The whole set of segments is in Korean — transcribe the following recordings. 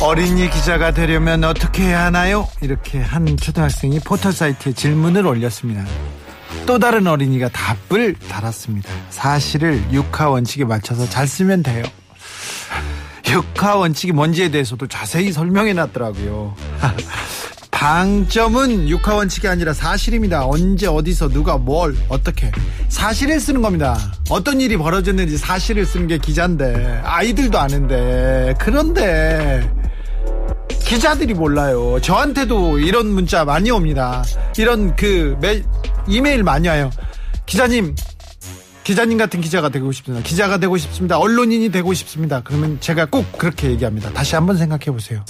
어린이 기자가 되려면 어떻게 해야 하나요? 이렇게 한 초등학생이 포털 사이트에 질문을 올렸습니다. 또 다른 어린이가 답을 달았습니다. 사실을 육하 원칙에 맞춰서 잘 쓰면 돼요. 육하 원칙이 뭔지에 대해서도 자세히 설명해 놨더라고요. 방점은 육하 원칙이 아니라 사실입니다. 언제 어디서 누가 뭘 어떻게 사실을 쓰는 겁니다. 어떤 일이 벌어졌는지 사실을 쓰는 게 기자인데 아이들도 아는데 그런데 기자들이 몰라요. 저한테도 이런 문자 많이 옵니다. 이런 그 매, 이메일 많이 와요. 기자님, 기자님 같은 기자가 되고 싶습니다. 기자가 되고 싶습니다. 언론인이 되고 싶습니다. 그러면 제가 꼭 그렇게 얘기합니다. 다시 한번 생각해 보세요.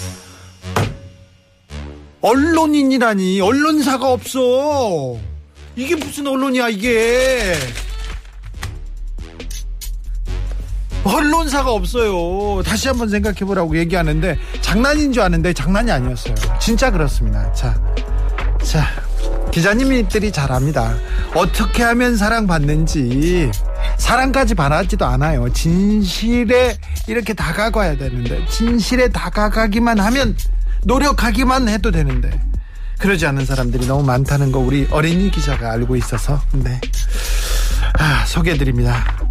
언론인이라니 언론사가 없어. 이게 무슨 언론이야 이게. 언론사가 없어요. 다시 한번 생각해 보라고 얘기하는데 장난인 줄 아는데 장난이 아니었어요. 진짜 그렇습니다. 자, 자, 기자님들이 잘합니다. 어떻게 하면 사랑받는지 사랑까지 바라지도 않아요. 진실에 이렇게 다가가야 되는데 진실에 다가가기만 하면 노력하기만 해도 되는데 그러지 않는 사람들이 너무 많다는 거 우리 어린이 기자가 알고 있어서 네 아, 소개해드립니다.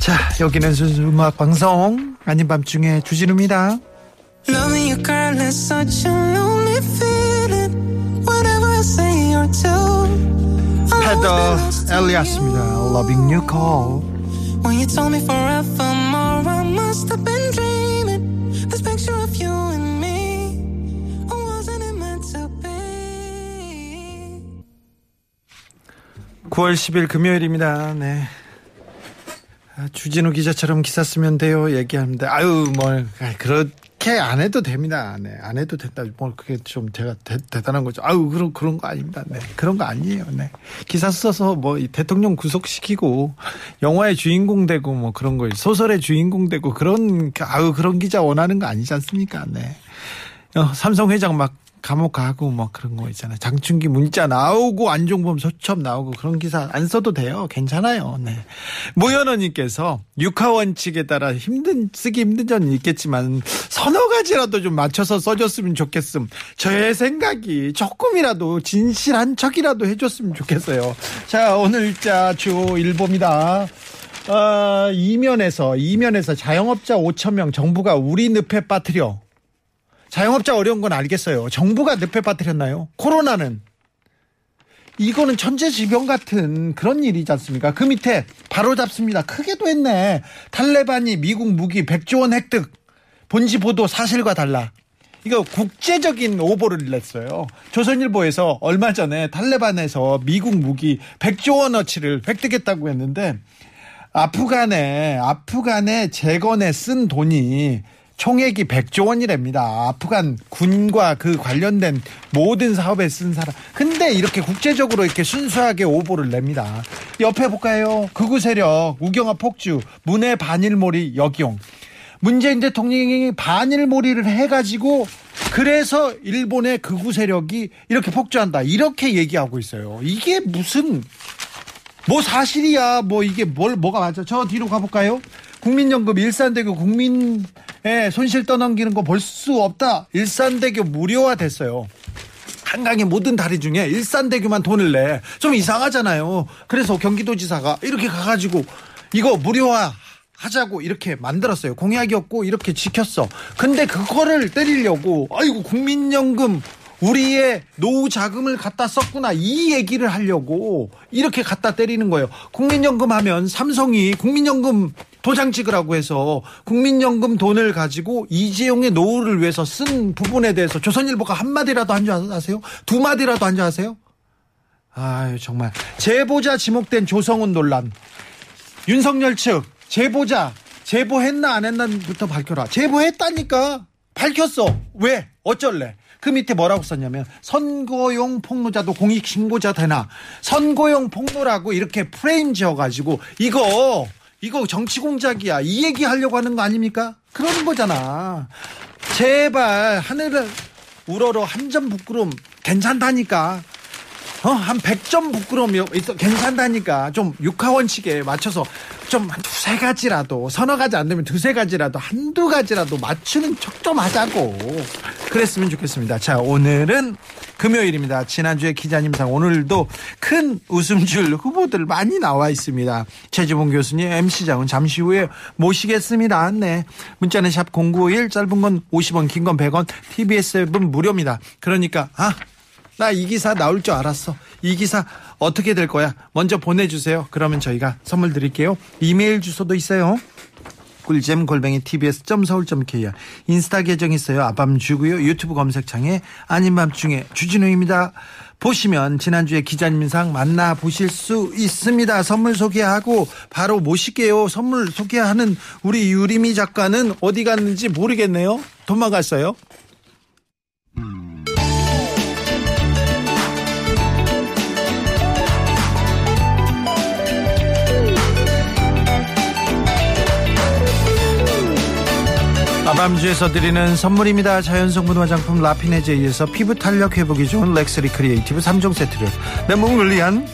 자, 여기는 순수 음악 방송 아닌 밤중에 주진우입니다. Loving you, girl, is such a lonely feeling. Whatever I say or do, 패더 엘리아스입니다. Loving You Call. When you told me forevermore, I must have been dreaming. This picture of you and me, or wasn't it meant to be? 9월 10일 금요일입니다. 네. 아, 주진우 기자처럼 기사 쓰면 돼요. 얘기하는데, 아유, 뭘, 아, 그렇게 안 해도 됩니다. 네, 안 해도 된다. 뭘, 그게 좀 제가 대, 단한 거죠. 아유, 그런, 그런 거 아닙니다. 네, 그런 거 아니에요. 네. 기사 써서 뭐, 이 대통령 구속시키고, 영화의 주인공 되고, 뭐, 그런 거, 소설의 주인공 되고, 그런, 아유, 그런 기자 원하는 거 아니지 않습니까? 네. 어, 삼성 회장 막 감옥 가고 뭐 그런 거 있잖아요. 장충기 문자 나오고 안종범 소첩 나오고 그런 기사 안 써도 돼요. 괜찮아요. 네. 모현원님께서 육하 원칙에 따라 힘든 쓰기 힘든 점은 있겠지만 서너 가지라도 좀 맞춰서 써줬으면 좋겠음. 저의 생각이 조금이라도 진실한 척이라도 해줬으면 좋겠어요. 자 오늘 자 주 일보입니다. 어, 이면에서 이면에서 자영업자 5천 명 정부가 우리 늪에 빠뜨려 자영업자 어려운 건 알겠어요. 정부가 늪에 빠뜨렸나요? 코로나는 이거는 천재지변 같은 그런 일이지 않습니까? 그 밑에 바로 잡습니다. 크게도 했네. 탈레반이 미국 무기 100조 원 획득. 본지 보도 사실과 달라. 이거 국제적인 오보를 냈어요. 조선일보에서 얼마 전에 탈레반에서 미국 무기 100조 원어치를 획득했다고 했는데 아프간에 아프간에 재건에 쓴 돈이 총액이 100조 원이랍니다. 아프간 군과 그 관련된 모든 사업에 쓴 사람. 근데 이렇게 국제적으로 이렇게 순수하게 오보를 냅니다. 옆에 볼까요? 극우 세력, 우경화 폭주, 문해 반일몰이 역용. 문재인 대통령이 반일몰이를 해가지고 그래서 일본의 극우 세력이 이렇게 폭주한다. 이렇게 얘기하고 있어요. 이게 무슨 뭐 사실이야. 뭐 이게 뭘 뭐가 맞아? 저 뒤로 가볼까요? 국민연금 일산대교 국민의 손실 떠넘기는 거 볼 수 없다. 일산대교 무료화 됐어요. 한강의 모든 다리 중에 일산대교만 돈을 내. 좀 이상하잖아요. 그래서 경기도지사가 이렇게 가가지고 이거 무료화 하자고 이렇게 만들었어요. 공약이었고 이렇게 지켰어. 근데 그거를 때리려고 아이고 국민연금 우리의 노후 자금을 갖다 썼구나 이 얘기를 하려고 이렇게 갖다 때리는 거예요. 국민연금 하면 삼성이 국민연금 도장 찍으라고 해서 국민연금 돈을 가지고 이재용의 노후를 위해서 쓴 부분에 대해서 조선일보가 한마디라도 한 줄 아세요? 두 마디라도 한 줄 아세요? 아유 정말 제보자 지목된 조성은 논란 윤석열 측 제보자 제보했나 안 했나부터 밝혀라 제보했다니까 밝혔어. 왜? 어쩔래? 그 밑에 뭐라고 썼냐면 선거용 폭로자도 공익 신고자 되나 선거용 폭로라고 이렇게 프레임 지어가지고 이거 이거 정치 공작이야 이 얘기 하려고 하는 거 아닙니까? 그러는 거잖아. 제발 하늘을 우러러 한 점 부끄럼 괜찮다니까. 어, 한 100점 부끄러움이 있어 괜찮다니까. 좀 육하원칙에 맞춰서 좀한 두세 가지라도 서너 가지 안 되면 두세 가지라도 한두 가지라도 맞추는 척 좀 하자고. 그랬으면 좋겠습니다. 자, 오늘은 금요일입니다. 지난주에 기자님상 오늘도 큰 웃음줄 후보들 많이 나와 있습니다. 최지봉 교수님 MC장은 잠시 후에 모시겠습니다. 네. 문자는 샵 0951 짧은 건 50원 긴 건 100원 TBS 앱은 무료입니다. 그러니까 아 나 이 기사 나올 줄 알았어. 이 기사 어떻게 될 거야? 먼저 보내주세요. 그러면 저희가 선물 드릴게요. 이메일 주소도 있어요. 꿀잼 골뱅이 tbs.서울.kr 인스타 계정 있어요. 아밤주고요. 유튜브 검색창에 아닌 밤중에 주진우입니다. 보시면 지난주에 기자님상 만나 보실 수 있습니다. 선물 소개하고 바로 모실게요. 선물 소개하는 우리 유리미 작가는 어디 갔는지 모르겠네요. 도망갔어요. 아밤주에서 드리는 선물입니다. 자연성분 화장품 라피네제이에서 피부 탄력 회복이 좋은 렉스리 크리에이티브 3종 세트를 내 몸을 위한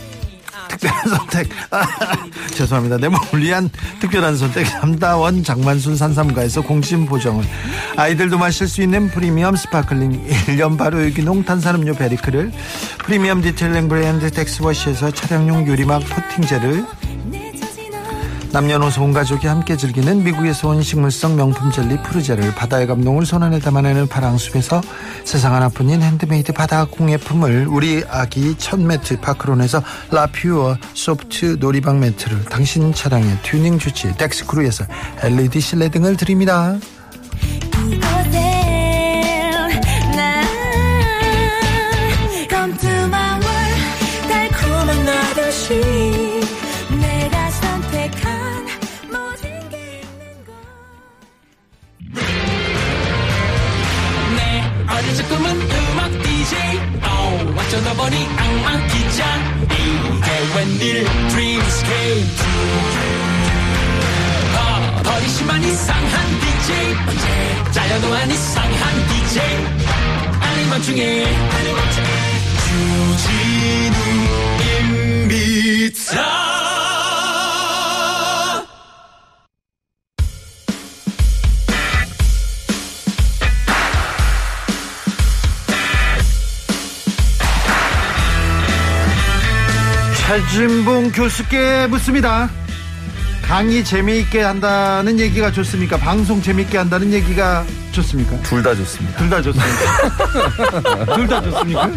특별한 선택 아, 죄송합니다. 내 몸을 위한 특별한 선택 삼다원 장만순 산삼가에서 공심 보정을 아이들도 마실 수 있는 프리미엄 sparkling 1년 바로 유기농 탄산음료 베리크를 프리미엄 detailing 브랜드 텍스워시에서 차량용 유리막 코팅제를 남녀노소 온 가족이 함께 즐기는 미국에서 온 식물성 명품 젤리 푸르제를 바다의 감동을 손안에 담아내는 파랑숲에서 세상 하나뿐인 핸드메이드 바다 공예품을 우리 아기 첫 매트 파크론에서 라퓨어 소프트 놀이방 매트를 당신 차량의 튜닝 주치 덱스크루에서 LED 실내 등을 드립니다. Oh, 어쩌다 보니 악마 기자 이게 웬일? Dreams came true. 어, 버리시만 이상한 DJ. 언제 잘려도 안 이상한 DJ. 아닌 밤중에. 주진우 임비타 최진봉 교수께 묻습니다. 강의 재미있게 한다는 얘기가 좋습니까? 방송 재미있게 한다는 얘기가 좋습니까? 둘 다 좋습니다. 둘 다 좋습니까? 둘다 좋습니까?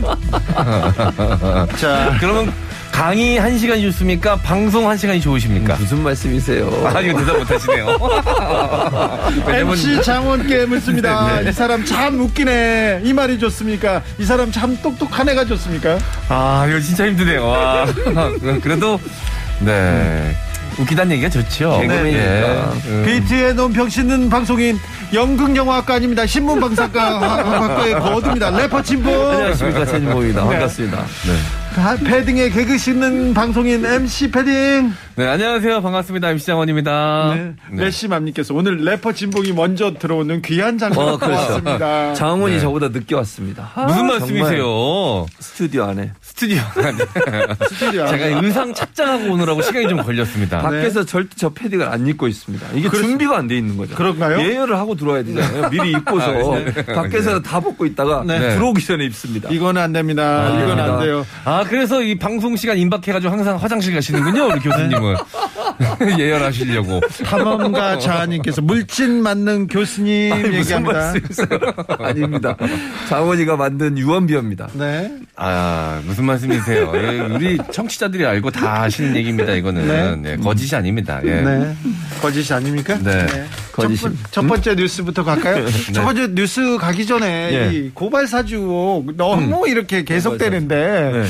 자, 그러면 강의 한 시간이 좋습니까? 방송 한 시간이 좋으십니까? 무슨 말씀이세요? 아, 이거 대답 못 하시네요. 왜냐면 MC 장원께 묻습니다. 이 사람 참 웃기네. 이 말이 좋습니까? 이 사람 참 똑똑한 애가 좋습니까? 아, 이거 진짜 힘드네요. 와. 그래도 네. 웃기다는 얘기가 좋죠. 개그맨이니까. 예. 비트의 논평 씻는 방송인 연극영화학과 아닙니다. 신문방송학과의 거두입니다. 래퍼 친구. 안녕하십니까 최진봉입니다. 네. 반갑습니다. 아, 패딩에 개그 씻는 방송인 MC 패딩. 네, 안녕하세요. 반갑습니다. MC 장원입니다. 네. 레시맘님께서 오늘 래퍼 진봉이 먼저 들어오는 귀한 장면 어, 그렇죠. 고맙습니다. 장원이 네. 저보다 늦게 왔습니다. 아, 무슨 말씀이세요? 스튜디오 안에 스튜디오. 스튜디오 제가 안에. 의상 착장하고 오느라고 시간이 좀 걸렸습니다. 밖에서 절대 저 패딩을 안 입고 있습니다. 이게 그렇- 준비가 안 돼 있는 거죠. 그런가요? 예열을 하고 들어와야 되잖아요. 미리 입고서 밖에서 다 벗고 있다가 네. 들어오기 전에 입습니다. 이거는 안 됩니다. 이건 안. 돼요. 아, 그래서 이 방송 시간 임박해가지고 항상 화장실 가시는군요, 우리 교수님은. 예열하시려고. 탐험가 자님께서 물진 맞는 교수님 아니, 무슨 얘기합니다. 말씀이세요? 아닙니다. 장원이가 만든 유언비어입니다. 네. 아, 무슨 말씀이세요? 예, 우리 청취자들이 알고 다 아시는 얘기입니다, 이거는. 네, 거짓이 아닙니다. 예. 네. 거짓이 아닙니까? 네. 거짓이- 첫, 번- 첫 번째 뉴스부터 갈까요? 첫 번째 뉴스 가기 전에 예. 이 고발 사주 너무 이렇게 계속되는데 네.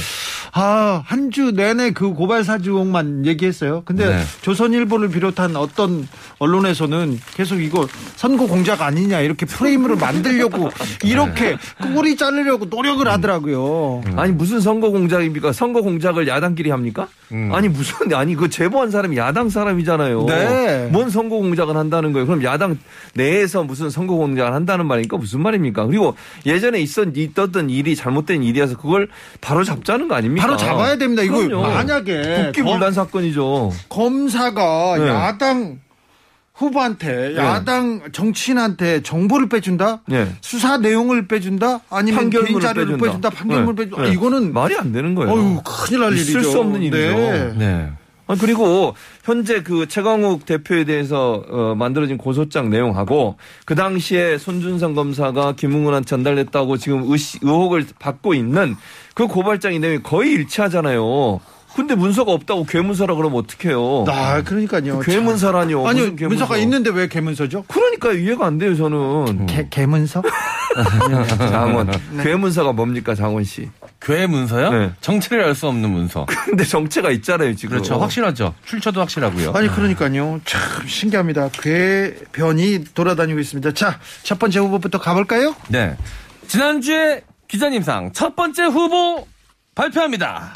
아, 한 주 내내 그 고발 사주 의혹만 얘기했어요. 근데 네. 조선일보를 비롯한 어떤 언론에서는 계속 이거 선거 공작 아니냐 이렇게 프레임으로 만들려고 이렇게 꼬리 자르려고 노력을 하더라고요. 아니 무슨 선거 공작입니까? 선거 공작을 야당끼리 합니까? 음. 아니 무슨 아니 그 제보한 사람이 야당 사람이잖아요. 네. 뭔 선거 공작을 한다는 거예요? 그럼 야당 내에서 무슨 선거 공작을 한다는 말입니까? 무슨 말입니까? 그리고 예전에 있었 있었던 일이 잘못된 일이어서 그걸 바로 잡자는 거 아닙니까? 바로 잡아야 됩니다. 이거 그럼요. 만약에 국기문란 사건이죠. 검사가 네. 야당 후보한테 야당 정치인한테 정보를 빼준다? 네. 수사 내용을 빼준다? 아니면 개인 자료를 빼준다. 빼준다? 판결문을 네. 빼준다? 네. 이거는 말이 안 되는 거예요. 어휴 큰일 날 일이죠. 있을 수 없는 일이죠. 네. 네. 아, 그리고 현재 그 최강욱 대표에 대해서 어, 만들어진 고소장 내용하고 그 당시에 손준성 검사가 김웅은한테 전달했다고 지금 의혹을 받고 있는 그 고발장의 내용이 거의 일치하잖아요. 근데 문서가 없다고 괴문서라 그러면 어떡해요. 아, 그러니까요. 괴문서라니요. 아니, 무슨 괴문서. 문서가 있는데 왜 개문서죠? 그러니까 이해가 안 돼요, 저는. 개, 개문서? 장원. 괴문서가 뭡니까, 장원 씨? 괴 문서요? 네. 정체를 알 수 없는 문서. 근데 정체가 있잖아요, 지금. 그렇죠. 확실하죠. 출처도 확실하고요. 아니, 그러니까요. 참 신기합니다. 괴변이 돌아다니고 있습니다. 자, 첫 번째 후보부터 가볼까요? 네. 지난주에 기자님상 첫 번째 후보 발표합니다.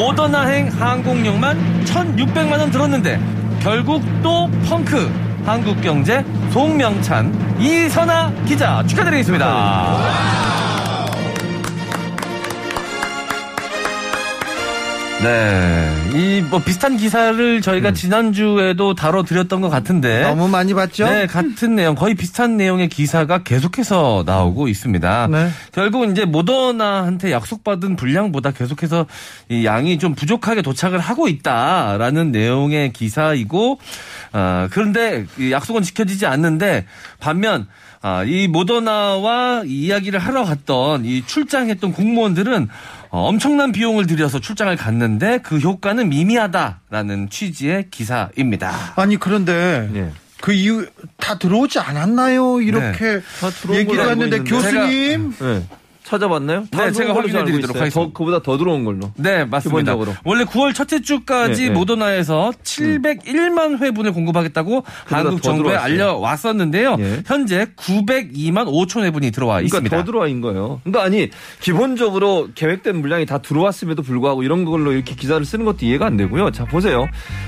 모더나행 항공료만 1,600만 원 들었는데 결국 또 펑크 한국경제 송명찬 이선아 기자 축하드리겠습니다. 네, 이 뭐 비슷한 기사를 저희가 지난주에도 다뤄드렸던 것 같은데 너무 많이 봤죠? 네, 같은 내용, 거의 비슷한 내용의 기사가 계속해서 나오고 있습니다. 네. 결국 이제 모더나한테 약속받은 분량보다 계속해서 이 양이 좀 부족하게 도착을 하고 있다라는 내용의 기사이고, 아, 그런데 이 약속은 지켜지지 않는데 반면 아, 이 모더나와 이 이야기를 하러 갔던 이 출장했던 공무원들은 어, 엄청난 비용을 들여서 출장을 갔는데 그 효과는 미미하다라는 취지의 기사입니다. 아니, 그런데 예. 그 이후 다 들어오지 않았나요? 이렇게 다 들어온 얘기를 했는데 있는데. 교수님 네. 찾아봤나요? 다 네, 제가 확인해 드리도록. 하겠습니다. 더, 그보다 더 들어온 걸로. 네, 맞습니다. 기본적으로. 원래 9월 첫째 주까지 네, 네. 모더나에서 701만 회분을 공급하겠다고 한국 더 정부에. 알려왔었는데요. 예. 현재 902만 5천 회분이 들어와 그러니까 있습니다. 더 들어와인 거예요. 그러니까 아니 기본적으로 계획된 물량이 다 들어왔음에도 불구하고 이런 걸로 이렇게 기사를 쓰는 것도 이해가 안 되고요. 자 보세요.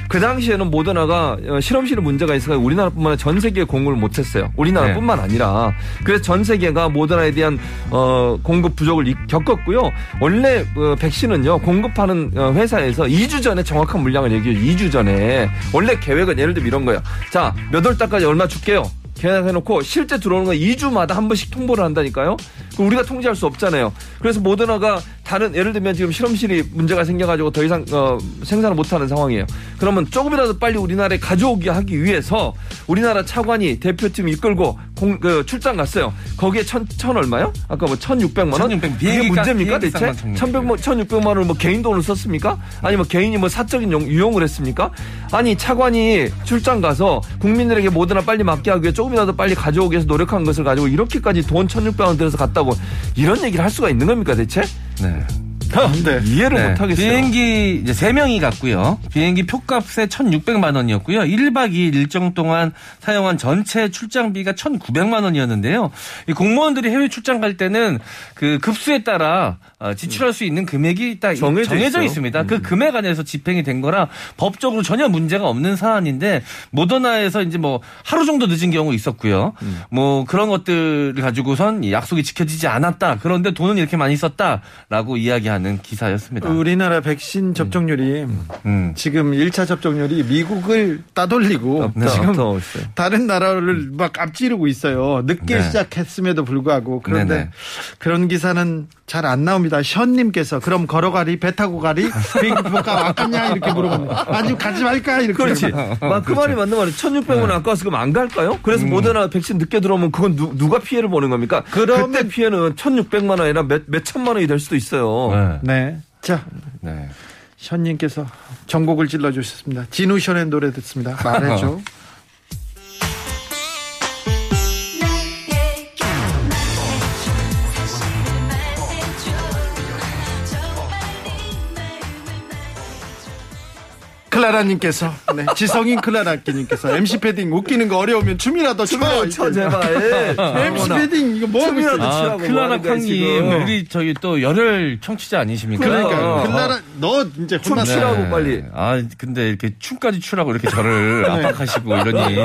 그 당시에는 모더나가 어, 실험실에 문제가 있어서 우리나라뿐만 아니라 전 세계에 공급을 못했어요. 우리나라뿐만 아니라 그래서 전 세계가 모더나에 대한 어, 공급 부족을 이- 겪었고요. 원래 어, 백신은요 공급하는 어, 회사에서 2주 전에 정확한 물량을 얘기해요. 2주 전에 원래 계획은 예를 들면 이런 거예요. 자몇 월 달까지 얼마 줄게요. 계약해놓고 실제 들어오는 거 2주마다 한 번씩 통보를 한다니까요. 우리가 통제할 수 없잖아요. 그래서 모더나가 다른 예를 들면 지금 실험실이 문제가 생겨가지고 더 이상 어, 생산을 못하는 상황이에요. 그러면 조금이라도 빨리 우리나라에 가져오게 하기 위해서 우리나라 차관이 대표팀 이끌고 공, 그 출장 갔어요. 거기에 천, 천 얼마요? 아까 뭐 천육백만 원? 1600, 그게 비행기 문제입니까 값, 대체? 천백만 천육백만 원을 뭐 개인 돈으로 썼습니까? 아니면 개인이 뭐 사적인 용- 유용을 했습니까? 아니 차관이 출장 가서 국민들에게 뭐드나 빨리 맡게 하기 위해 조금이라도 빨리 가져오기 위해서 노력한 것을 가지고 이렇게까지 돈 천육백 원 들여서 갔다 고 이런 얘기를 할 수가 있는 겁니까 대체? 네. 네. 이해를 네. 못 하겠어요. 비행기 이제 3명이 갔고요. 비행기 표값에 1,600만 원이었고요. 1박 2일 일정 동안 사용한 전체 출장비가 1,900만 원이었는데요. 이 공무원들이 해외 출장 갈 때는 그 급수에 따라 어, 지출할 수 있는 금액이 딱 정해져 정해져, 있어요. 음. 있습니다. 그 금액 안에서 집행이 된 거라 법적으로 전혀 문제가 없는 사안인데 모더나에서 이제 뭐 하루 정도 늦은 경우 있었고요. 음. 뭐 그런 것들을 가지고선 이 약속이 지켜지지 않았다. 그런데 돈은 이렇게 많이 썼다라고 이야기하는 기사였습니다. 우리나라 백신 접종률이 음. 지금 1차 접종률이 미국을 따돌리고 없다, 지금 없다. 다른 나라를 막 앞지르고 있어요. 늦게 네. 시작했음에도 불구하고 그런데 네네. 그런 기사는 잘 안 나옵니다. 션님께서 그럼 걸어가리 배 타고 가리 비행기 표가 아깝냐 이렇게 물어보는 아직 가지 말까 이렇게 그렇지. 물어보는. 막그 말이 맞는 말이에요. 1,600원 아까워서 그럼 안 갈까요? 그래서 모더나 백신 늦게 들어오면 그건 누, 누가 피해를 보는 겁니까? 그러면- 그때 피해는 1,600만 원 아니라 몇, 몇 천만 원이 될 수도 있어요. 네. 네. 자, 네. 션님께서 전곡을 찔러주셨습니다. 진우 션의 노래 듣습니다. 말해줘. 클라라님께서 네, 지성인 클라라님께서 MC 패딩 웃기는 거 어려우면 춤이라도 춰. 쳐 제발. MC 패딩 이거 뭐? 춤이라도 아, 치라고 클라라 뭐 쾅님, 지금. 우리 저기 또 열혈 청취자 아니십니까? 그러니까 어. 클라라 너 이제 춤. 추라고 빨리. 아, 근데 이렇게 춤까지 추라고 이렇게 저를 압박하시고 이러니.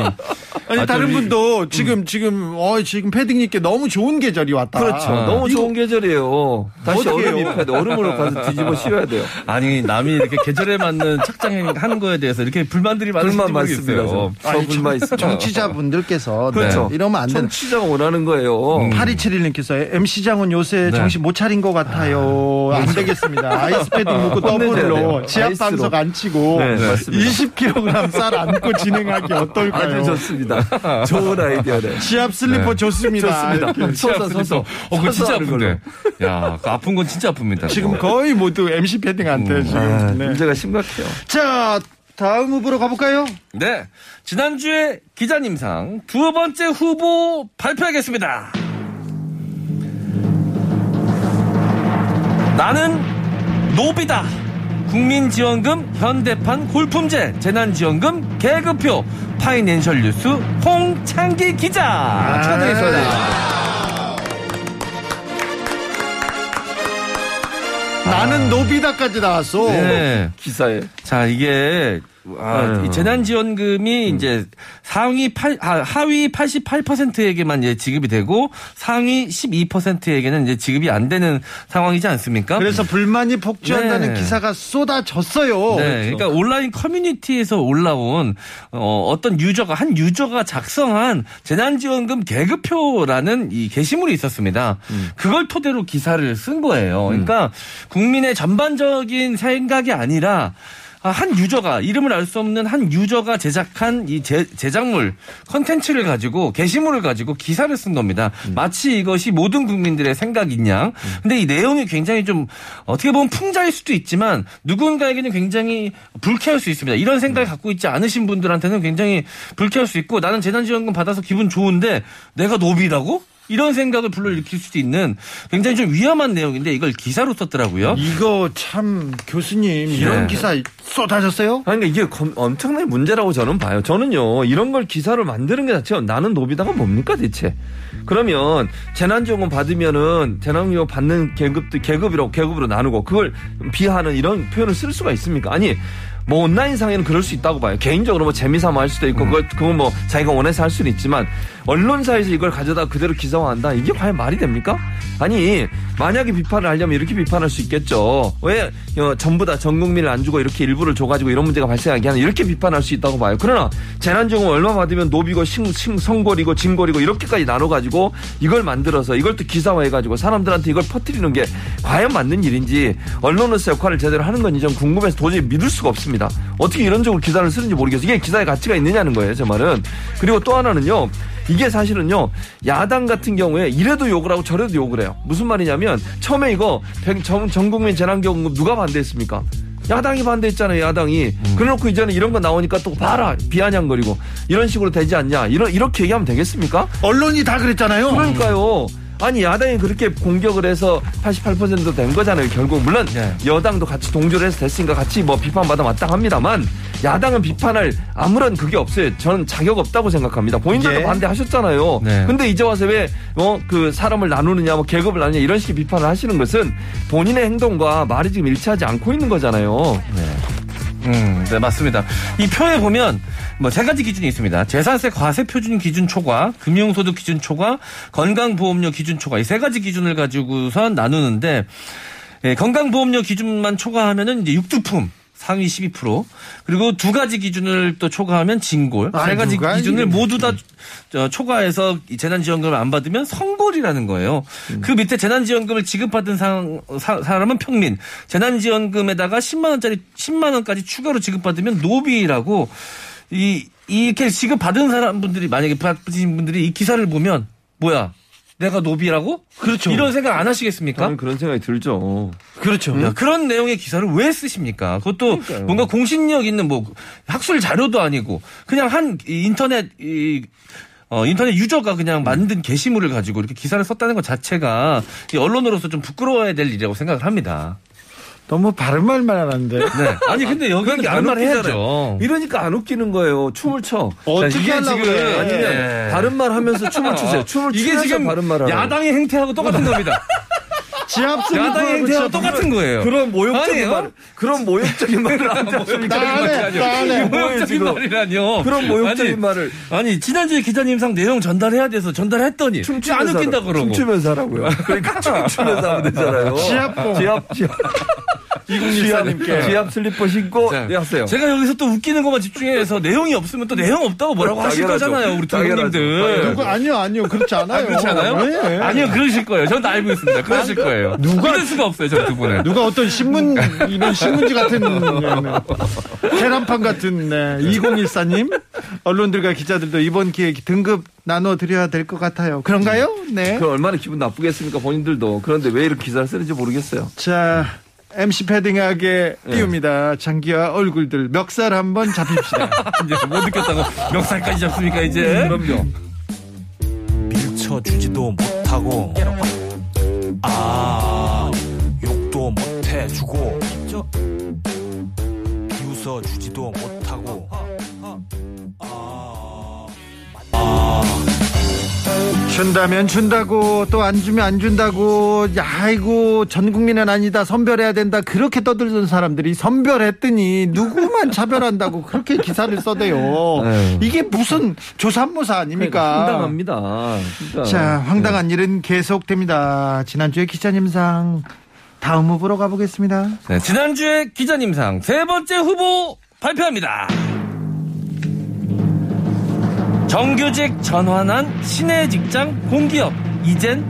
아니 아, 다른 분도 지금 지금 어 지금 패딩님께 너무 좋은 계절이 왔다. 그렇죠. 아. 너무 좋은 계절이에요. 다시? 얼음 입혀야 돼. 얼음으로 가서 뒤집어 씌워야 돼요. 아니, 남이 이렇게 계절에 맞는 착장 하는 거에 대해서 이렇게 불만들이 많으신지 불만 많습니다. 모르겠어요. 저, 저 불만 있습니다. 청취자분들께서 그렇죠. 네, 이러면 안 되는. 청취자가 원하는 거예요. 음. 8271님께서 MC장은 요새 정신 못 차린 것 같아요. 안 되겠습니다. 아이스패딩 먹고 혼내줘야 돼요. 더블로 지압. 방석 안 치고 네, 맞습니다. 20kg 쌀 안고 진행하기 어떨까요? 아주 좋습니다. 좋은 아이디어네. 지압 슬리퍼 좋습니다. 좋습니다. 이렇게. 서서 서서. 어, 그거 진짜. 아픈데. 야, 그 아픈 건 진짜 아픕니다. 지금. 거의 모두 MC 패딩한테 지금. 아, 네. 문제가 심각해요. 자, 다음 후보로 가볼까요? 네. 지난주에 기자님상 두 번째 후보 발표하겠습니다. 나는 노비다. 국민지원금, 현대판 골품제, 재난지원금, 계급표, 파이낸셜 뉴스, 홍창기 기자. 축하드리겠습니 나는 노비다까지 나왔어. 네. 기사에. 자, 이게 아. 이 재난지원금이 이제 상위 8, 아, 하위 88%에게만 이제 지급이 되고 상위 12%에게는 이제 지급이 안 되는 상황이지 않습니까? 그래서 불만이 폭주한다는 네. 기사가 쏟아졌어요. 네, 그러니까 온라인 커뮤니티에서 올라온 어, 어떤 유저가 한 유저가 작성한 재난지원금 계급표라는 이 게시물이 있었습니다. 그걸 토대로 기사를 쓴 거예요. 그러니까 국민의 전반적인 생각이 아니라 아, 한 유저가 이름을 알 수 없는 한 유저가 제작한 이 제, 제작물 컨텐츠를 가지고 게시물을 가지고 기사를 쓴 겁니다. 마치 이것이 모든 국민들의 생각인 양. 근데 이 내용이 굉장히 좀 어떻게 보면 풍자일 수도 있지만 누군가에게는 굉장히 불쾌할 수 있습니다. 이런 생각을 갖고 있지 않으신 분들한테는 굉장히 불쾌할 수 있고 나는 재난지원금 받아서 기분 좋은데 내가 노비라고? 이런 생각을 불러일으킬 수도 있는 굉장히 좀 위험한 내용인데 이걸 기사로 썼더라고요. 이거 참 교수님 이런 네. 기사 쏟아졌어요? 아니, 그러니까 이게 검- 엄청난 문제라고 저는 봐요. 저는요, 이런 걸 기사를 만드는 게 자체가 나는 노비다가 뭡니까 대체? 그러면 재난지원금 받으면은 재난지원금 받는 계급도 계급이라고 계급으로 나누고 그걸 비하하는 이런 표현을 쓸 수가 있습니까? 아니, 뭐 온라인 상에는 그럴 수 있다고 봐요. 개인적으로 뭐 재미삼아 할 수도 있고 그걸 그건 뭐 자기가 원해서 할 수는 있지만 언론사에서 이걸 가져다 그대로 기사화한다. 이게 과연 말이 됩니까? 아니 만약에 비판을 하려면 이렇게 비판할 수 있겠죠. 왜 어, 전부 다 전 국민을 안 주고 이렇게 일부를 줘가지고 이런 문제가 발생하게 하는 이렇게 비판할 수 있다고 봐요. 그러나 재난지원금 얼마 받으면 노비고 신, 신, 성골이고 진골이고 이렇게까지 나눠가지고 이걸 만들어서 이걸 또 기사화해가지고 사람들한테 이걸 퍼뜨리는 게 과연 맞는 일인지 언론으로서 역할을 제대로 하는 건지 좀 궁금해서 도저히 믿을 수가 없습니다. 어떻게 이런 쪽으로 기사를 쓰는지 모르겠어요. 이게 기사의 가치가 있느냐는 거예요, 제 말은. 그리고 또 하나는요. 이게 사실은요 야당 같은 경우에 이래도 욕을 하고 저래도 욕을 해요. 무슨 말이냐면 처음에 이거 백- 전, 전 국민 재난기금금 누가 반대했습니까? 야당이 반대했잖아요 야당이. 그래놓고 이제는 이런 거 나오니까 또 봐라 비아냥거리고. 이런 식으로 되지 않냐. 이런 이렇게 얘기하면 되겠습니까? 언론이 다 그랬잖아요. 그러니까요. 아니 야당이 그렇게 공격을 해서 88%된 거잖아요. 결국 물론 네. 여당도 같이 동조를 해서 됐으니까 같이 뭐 비판받아 마땅합니다만 야당은 비판할 아무런 그게 없어요. 저는 자격 없다고 생각합니다. 본인들도 예. 반대하셨잖아요. 네. 근데 이제 와서 왜어그 사람을 나누느냐 뭐 계급을 나누냐 이런 식의 비판을 하시는 것은 본인의 행동과 말이 지금 일치하지 않고 있는 거잖아요. 음, 네, 맞습니다. 이 표에 보면 뭐 세 가지 기준이 있습니다. 재산세 과세 표준 기준 초과, 금융소득 기준 초과, 건강보험료 기준 초과 이 세 가지 기준을 가지고선 나누는데 예, 건강보험료 기준만 초과하면은 이제 육두품 상위 12% 그리고 두 가지 기준을 또 초과하면 진골. 아이, 세 가지 기준을 모두 다 저, 초과해서 이 재난지원금을 안 받으면 성골이라는 거예요. 그 밑에 재난지원금을 지급받은 사, 사, 사람은 평민, 재난지원금에다가 10만 원짜리 10만 원까지 추가로 지급받으면 노비라고 이 이렇게 지급받은 사람 분들이 만약에 받으신 분들이 이 기사를 보면 뭐야 내가 노비라고? 그렇죠. 이런 생각 안 하시겠습니까? 저는 그런 생각이 들죠. 그렇죠. 야, 그런 내용의 기사를 왜 쓰십니까? 그것도 그러니까요. 뭔가 공신력 있는 뭐 학술 자료도 아니고 그냥 한이 인터넷 이 어, 인터넷 유저가 그냥 만든 게시물을 가지고 이렇게 기사를 썼다는 것 자체가 이 언론으로서 좀 부끄러워야 될 일이라고 생각을 합니다. 너무 바른 말만 하는데. 네. 아니 근데 여기는 바른 말 해야죠. 이러니까 안 웃기는 거예요. 춤을 춰. 어떻게 이게 하려고 지금- 그래. 아니면 예. 바른 말 하면서 춤을 추세요. 춤을 이게 지금 바른 하라고. 야당의 행태하고 똑같은 겁니다. 지압 야당의 행태하고 똑같은 거예요. 그런 모욕적인? 말, 그런 모욕적인 말을. 뭐예요, 모욕적인? 말이라뇨. 그런 모욕적인 아니, 말을 아니 지난주에 기자님상 내용 전달해야 돼서 전달했더니 안 춤추면서 웃긴다 그러고. 춤추면서 하라고요. 그러니까 춤추면서 하면 되잖아요. 지압봉. 지압, 지압. 이공일사님께. 지압 슬리퍼 신고 자, 네, 하세요. 제가 여기서 또 웃기는 것만 집중해서 내용이 없으면 또 내용 없다고 뭐라고 하실. 거잖아요, 우리. 누구 아니요 아니요 그렇지 않아요. 그렇지 않아요? 네. 아니요, 그러실 거예요. 저는 다 알고 있습니다. 그러실 거예요. 누가- 믿을 수가 없어요, 저 두 분은. 누가 어떤 신문 이런 신문지 같은 네, 네. 계란판 같은 네. 2014님 언론들과 기자들도 이번 기회에 등급 나눠 드려야 될 것 같아요. 그런가요? 네. 그 얼마나 기분 나쁘겠습니까 본인들도 그런데 왜 이렇게 기사를 쓰는지 모르겠어요. 자 MC 패딩하게 네. 띄웁니다. 장기와 얼굴들 멱살 한번 잡힙시다. 이제 못 느꼈다고 멱살까지 잡습니까, 이제? 그럼요. 밀쳐주지도 못하고 아 욕도 못해주고 비웃어주지도 못 준다면 준다고 또 안 주면 안 준다고 야, 아이고 전 국민은 아니다 선별해야 된다 그렇게 떠들던 사람들이 선별했더니 누구만 차별한다고 그렇게 기사를 써대요 에휴. 이게 무슨 조삼모사 아닙니까 황당합니다. 진짜. 자 황당한 일은 계속됩니다 지난주에 기자님상 다음 후보로 가보겠습니다 네, 지난주에 기자님상 세 번째 후보 발표합니다. 정규직 전환한 신의 직장 공기업. 이젠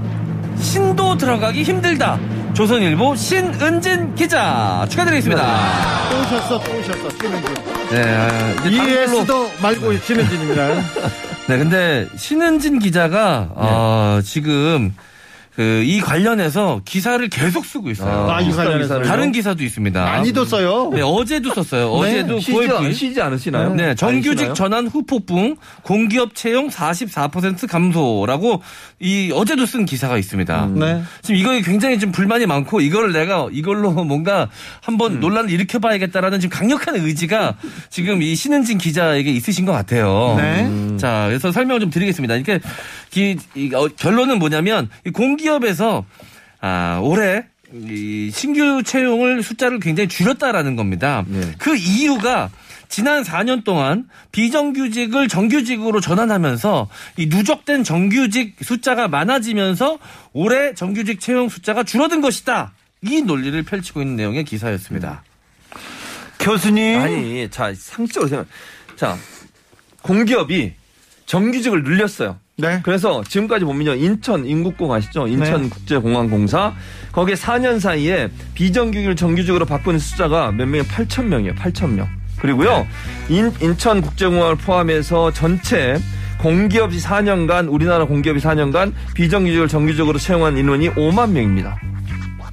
신도 들어가기 힘들다. 조선일보 신은진 기자. 축하드리겠습니다. 또 오셨어 또 오셨어 신은진. 네, 아, ES도 말고 신은진입니다. 네, 근데 신은진 기자가 어, 지금 그 이 관련해서 기사를 계속 쓰고 있어요. 아, 이 관련해서요? 다른 기사도 있습니다. 많이도 써요 네, 어제도 썼어요. 어제도 쉬지, 9월 않- 9일. 쉬지 않으시나요? 네, 안 정규직? 전환 후폭풍, 공기업 채용 44% 감소라고 이 어제도 쓴 기사가 있습니다. 네. 지금 이거에 굉장히 좀 불만이 많고 이거를 내가 이걸로 뭔가 한번 음. 논란을 일으켜봐야겠다라는 지금 강력한 의지가 지금 이 신은진 기자에게 있으신 것 같아요. 네. 자, 그래서 설명을 좀 드리겠습니다. 이게 기- 이, 어, 결론은 뭐냐면 이 공기업에서 아, 올해 이 신규 채용을 숫자를 굉장히 줄였다라는 겁니다. 네. 그 이유가 지난 4년 동안 비정규직을 정규직으로 전환하면서 이 누적된 정규직 숫자가 많아지면서 올해 정규직 채용 숫자가 줄어든 것이다. 이 논리를 펼치고 있는 내용의 기사였습니다. 교수님 아니, 자, 상식적으로 생각. 자, 공기업이 정규직을 늘렸어요. 네. 그래서 지금까지 보면요. 인천 인국공 아시죠? 인천국제공항공사. 거기에 4년 사이에 비정규직을 정규직으로 바꾸는 숫자가 몇 명이 8천 명이에요. 8천 명. 그리고요. 인, 인천국제공항을 포함해서 전체 공기업이 4년간 우리나라 공기업이 4년간 비정규직을 정규직으로 채용한 인원이 5만 명입니다.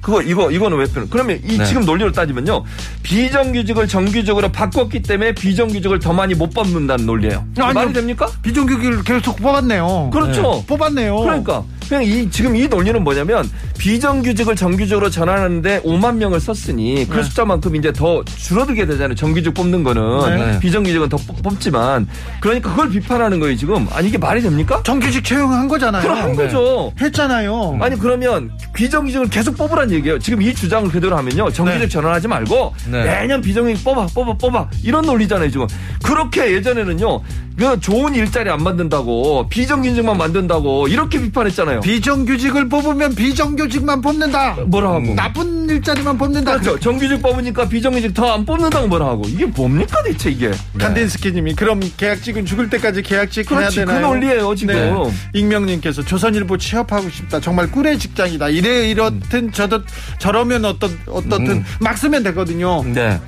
그거 이거 이거는 왜 빼는? 그러면 이 네. 지금 논리로 따지면요 비정규직을 정규직으로 바꿨기 때문에 비정규직을 더 많이 못 뽑는다는 논리예요. 아니요. 말이 됩니까? 비정규직을 계속 뽑았네요 그렇죠. 뽑았네요 그러니까 그냥 이 지금 이 논리는 뭐냐면 비정규직을 정규직으로 전환하는데 5만 명을 썼으니 그 네. 숫자만큼 이제 더 줄어들게 되잖아요. 정규직 뽑는 거는 네. 비정규직은 더 뽑- 뽑지만 그러니까 그걸 비판하는 거예요 지금. 아니 이게 말이 됩니까? 정규직 채용한 거잖아요 그럼 한 네. 거죠. 했잖아요 아니 그러면 비정규직을 계속 뽑으란 얘기예요. 지금 이 주장을 그대로 하면요. 정규직 네. 전환하지 말고 네. 매년 비정규직 뽑아 뽑아 뽑아 이런 논리잖아요 지금. 그렇게 예전에는요. 그 좋은 일자리 안 만든다고 비정규직만 만든다고 이렇게 비판했잖아요. 비정규직을 뽑으면 비정규직만 뽑는다 뭐라 하고. 나쁜 일자리만 뽑는다 그렇죠. 정규직 뽑으니까 비정규직 더 안 뽑는다고 뭐라 하고. 이게 뭡니까 대체 이게. 칸딘스키님이 그럼 계약직은 죽을 때까지 계약직 해야 그렇지. 그 되나요? 논리예요 지금. 네. 익명님께서 조선일보 취업하고 싶다. 정말 꿀의 직장이다. 이래 이렇든 저도 저러면 어떤 어떻든 음. 막 쓰면 되거든요. 네.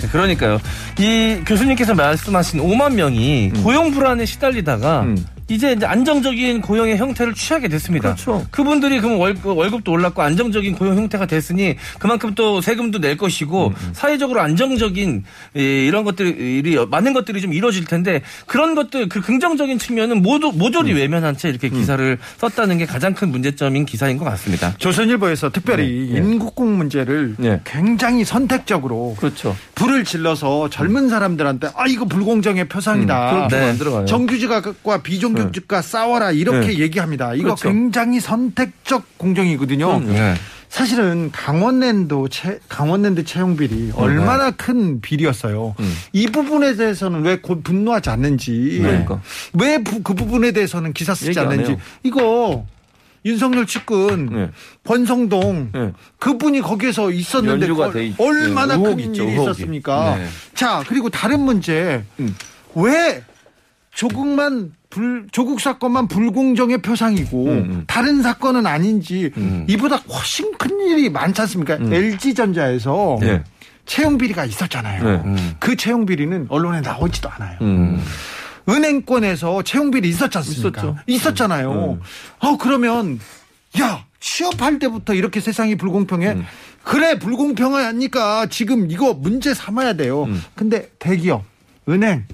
네, 그러니까요. 이 교수님께서 말씀하신 5만 명이 고용 불안에 시달리다가 음. 이제 이제 안정적인 고용의 형태를 취하게 됐습니다. 그렇죠. 분들이 그럼 월, 월급도 올랐고 안정적인 고용 형태가 됐으니 그만큼 또 세금도 낼 것이고 음, 사회적으로 안정적인 이- 이런 것들이 많은 것들이 좀 이루어질 텐데 그런 것들 그 긍정적인 측면은 모두 모조리 외면한 채 이렇게 기사를 썼다는 게 가장 큰 문제점인 기사인 것 같습니다. 조선일보에서 특별히 인국공 문제를 네. 굉장히 선택적으로 그렇죠. 불을 질러서 젊은 사람들한테 아 이거 불공정의 표상이다. 그렇게 네. 정규직과 비정규 직과 싸워라 이렇게 네. 얘기합니다. 이거 그렇죠. 굉장히 선택적 공정이거든요. 네. 사실은 강원랜도 채, 강원랜드 채용 비리 얼마나 큰 비리였어요. 음. 이 부분에 대해서는 왜곧 분노하지 않는지, 그러니까. 왜그 부분에 대해서는 기사 쓰지 않는지. 이거 윤석열 측근 네. 권성동 네. 그분이 거기에서 있었는데 얼마나 네, 큰 있죠, 일이 의혹이. 있었습니까? 네. 자 그리고 다른 문제 음. 왜 조국만 불, 조국 사건만 불공정의 표상이고 음, 음. 다른 사건은 아닌지 음. 이보다 훨씬 큰 일이 많지 않습니까? LG 전자에서 네. 채용 비리가 있었잖아요. 네. 음. 그 채용 비리는 언론에 나오지도 않아요. 음. 은행권에서 채용 비리 있었지 않습니까? 있었죠. 있었잖아요. 어 그러면 야 취업할 때부터 이렇게 세상이 불공평해? 그래 불공평하니까 지금 이거 문제 삼아야 돼요. 근데 대기업, 은행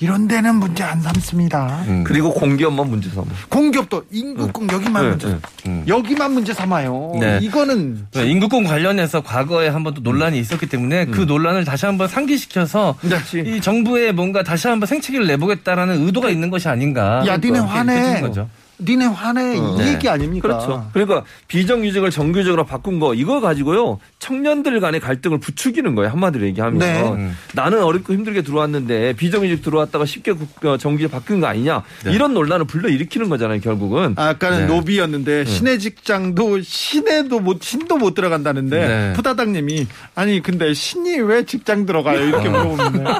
이런 데는 문제 안 삼습니다. 그리고 공기업만 문제 삼아. 공기업도 인국공 여기만 네, 문제 네. 음. 여기만 문제 삼아요. 네. 이거는 네, 인국공 관련해서 과거에 한번 또 논란이 있었기 때문에 그 논란을 다시 한번 상기시켜서 그렇지. 이 정부에 뭔가 다시 한번 생채기를 내보겠다는 의도가 있는 것이 아닌가. 야 니네 화내. 거죠. 니네 화내 이 네. 얘기 아닙니까? 그렇죠. 그러니까 비정규직을 정규직으로 바꾼 거 이거 가지고요 청년들 간의 갈등을 부추기는 거예요 한마디로 얘기하면 네. 음. 나는 어렵고 힘들게 들어왔는데 비정규직 들어왔다가 쉽게 국- 어, 정규직 바뀐 거 아니냐 이런 논란을 불러 일으키는 거잖아요 결국은. 아까는 네. 노비였는데 신의 직장도 신에도 못 신도 못 들어간다는데 네. 푸다당님이 아니 근데 신이 왜 직장 들어가요 이렇게 물어보는데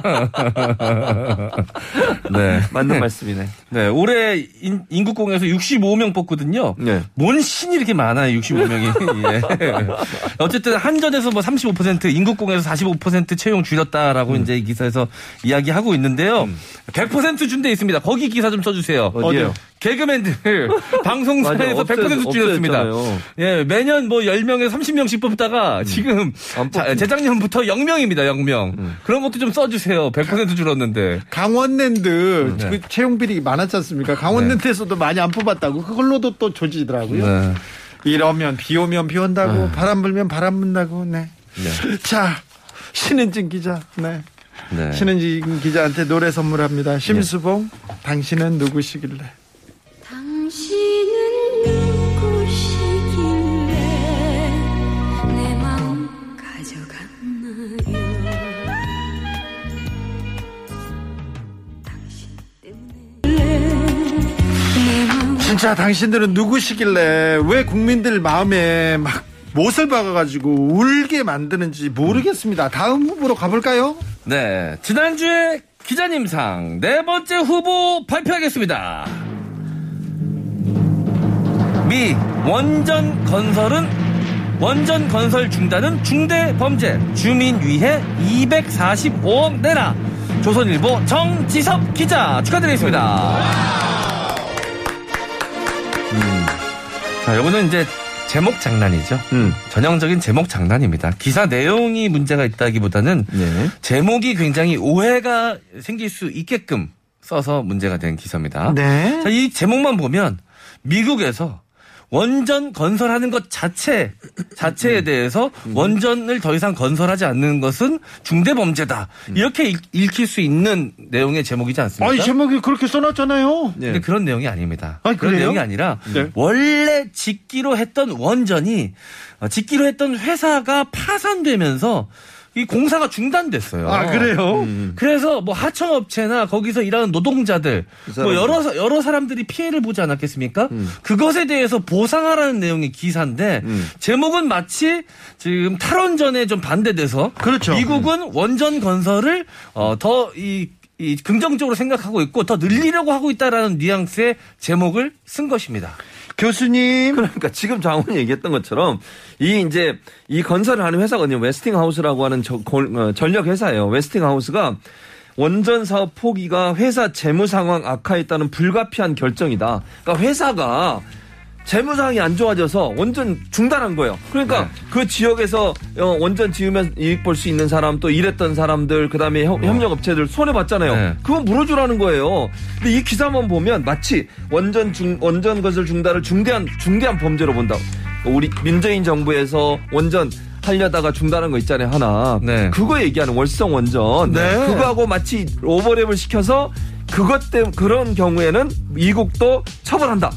네. 맞는 말씀이네. 네, 올해 인, 인국공에서 65명 뽑거든요. 네. 뭔 신이 이렇게 많아요, 65명이. 예. 어쨌든 한전에서 뭐 35%, 인국공에서 45% 채용 줄였다라고 음. 이제 이 기사에서 이야기하고 있는데요. 100%준데 있습니다. 거기 기사 좀 써주세요. 어디요? 개그맨들 방송사에서 맞아, 100% 없애- 줄였습니다. 예, 매년 뭐 10명에서 30명씩 뽑다가 지금 음. 안 자, 재작년부터 0명입니다, 0명. 음. 그런 것도 좀 써주세요. 100% 줄었는데. 강원랜드 네. 그 채용 비리 많았지 않습니까? 강원랜드에서도 많이 안 뽑았다고 그걸로도 또 조지더라고요. 네. 이러면 비 오면 비 온다고 바람 불면 바람 분다고 네. 자 신은진 기자 네. 네. 신은진 기자한테 노래 선물합니다. 심수봉 당신은 누구시길래? 진짜 당신들은 누구시길래 왜 국민들 마음에 막 못을 박아가지고 울게 만드는지 모르겠습니다. 다음 후보로 가볼까요? 네. 지난주에 기자님상 네 번째 후보 발표하겠습니다. 미 원전 건설은 원전 건설 중단은 중대 범죄 주민 위해 245억 내라 조선일보 정지섭 기자 축하드리겠습니다. 자, 요거는 이제 제목 장난이죠. 음. 전형적인 제목 장난입니다. 기사 내용이 문제가 있다기보다는 네. 제목이 굉장히 오해가 생길 수 있게끔 써서 문제가 된 기사입니다. 네. 자, 이 제목만 보면 미국에서 원전 건설하는 것 자체 자체에 대해서 원전을 더 이상 건설하지 않는 것은 중대 범죄다. 이렇게 읽- 읽힐 수 있는 내용의 제목이지 않습니까? 아이 제목이 그렇게 써놨잖아요. 네. 근데 그런 내용이 아닙니다. 아, 그런 그래요? 내용이 아니라 네. 원래 짓기로 했던 원전이 어, 짓기로 했던 회사가 파산되면서 이 공사가 중단됐어요. 아 그래요? 음. 그래서 뭐 하청업체나 거기서 일하는 노동자들 뭐. 여러 사- 여러 사람들이 피해를 보지 않았겠습니까? 그것에 대해서 보상하라는 내용의 기사인데 음. 제목은 마치 지금 탈원전에 좀 반대돼서 그렇죠. 미국은 원전 건설을 어, 더이 이 긍정적으로 생각하고 있고 더 늘리려고 하고 있다라는 뉘앙스의 제목을 쓴 것입니다. 교수님. 그러니까 지금 장훈이 얘기했던 것처럼 이 이제 이 건설을 하는 회사거든요. 웨스팅하우스라고 하는 어, 전력 회사예요. 웨스팅하우스가 원전 사업 포기가 회사 재무 상황 악화에 따른 불가피한 결정이다. 그러니까 회사가 재무 상황이 안 좋아져서 원전 중단한 거예요. 그러니까 네. 그 지역에서 어, 원전 지으면 이익 볼 수 있는 사람 또 일했던 사람들 그다음에 협- 협력업체들 손해 봤잖아요. 네. 그건 물어주라는 거예요. 근데 이 기사만 보면 마치 원전 중 원전 건설 중단을 중대한 중대한 범죄로 본다. 우리 민주인 정부에서 원전 하려다가 중단한 거 있잖아요 하나. 네. 그거 얘기하는 월성 원전. 네. 그거하고 마치 오버랩을 시켜서 그것 때문에 그런 경우에는 미국도 처벌한다.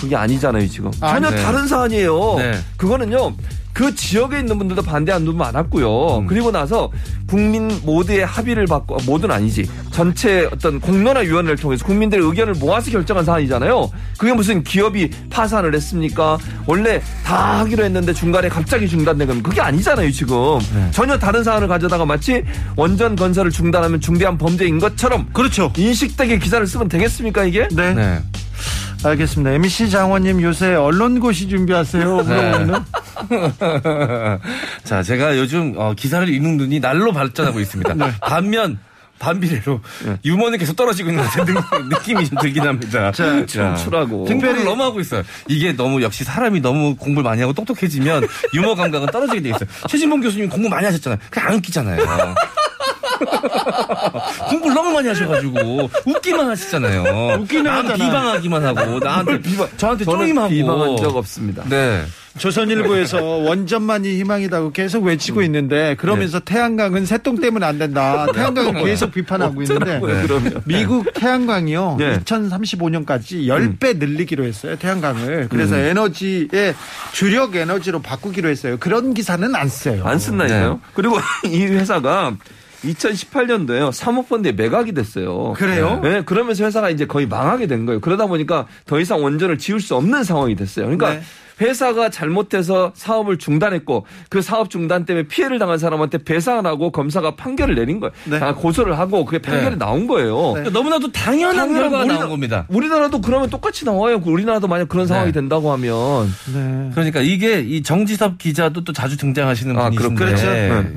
그게 아니잖아요 지금. 전혀 네. 다른 사안이에요. 네. 그거는요. 그 지역에 있는 분들도 반대하는 분 많았고요. 음. 그리고 나서 국민 모두의 합의를 받고 모두는 아니지. 전체 어떤 공론화 위원회를 통해서 국민들의 의견을 모아서 결정한 사안이잖아요. 그게 무슨 기업이 파산을 했습니까? 원래 다 하기로 했는데 중간에 갑자기 중단된 건 그게 아니잖아요, 지금. 네. 전혀 다른 사안을 가져다가 마치 원전 건설을 중단하면 중대한 범죄인 것처럼 그렇죠. 인식되게 기사를 쓰면 되겠습니까, 이게? 네. 네. 알겠습니다. MC 장원님 요새 언론고시 준비하세요. 물어보는. 자, 제가 요즘 어, 기사를 읽는 눈이 날로 발전하고 있습니다. 네. 반면 반비례로 유머는 계속 떨어지고 있는 것 같은 느- 느낌이 좀 들긴 합니다. 자, 춤추라고. 공부를 너무 하고 있어요. 이게 너무 역시 사람이 너무 공부를 많이 하고 똑똑해지면 유머 감각은 떨어지게 돼 있어요. 최진봉 교수님 공부 많이 하셨잖아요. 그냥 안 웃기잖아요. 공부를 너무 많이 하셔가지고 웃기만 하시잖아요. 웃기는 남 하잖아. 비방하기만 하고 나한테 저한테 저는 쪼임하고 비방한 적 없습니다. 네. 조선일보에서 원전만이 희망이다고 계속 외치고 있는데 그러면서 태양광은 새똥 때문에 안 된다. 태양광을 계속 비판하고 있는데 그러면. 미국 태양광이요. 네. 2035년까지 10배 늘리기로 했어요. 태양광을. 그래서 에너지의 주력 에너지로 바꾸기로 했어요. 그런 기사는 안 써요. 안 쓴다니까요. 네. 그리고 이 회사가 2018년도에요. 사모펀드에 매각이 됐어요. 그래요? 네, 그러면서 회사가 이제 거의 망하게 된 거예요. 그러다 보니까 더 이상 원전을 지을 수 없는 상황이 됐어요. 그러니까 네. 회사가 잘못해서 사업을 중단했고 그 사업 중단 때문에 피해를 당한 사람한테 배상을 하고 검사가 판결을 내린 거예요. 네. 아, 고소를 하고 그게 판결이 네. 나온 거예요. 네. 너무나도 당연한 당연한 결과가 우리나- 나온 겁니다. 우리나라도 그러면 똑같이 나와요. 우리나라도 만약 그런 상황이 네. 된다고 하면 네. 그러니까 이게 이 정지섭 기자도 또 자주 등장하시는 아, 분이신데, 그렇죠.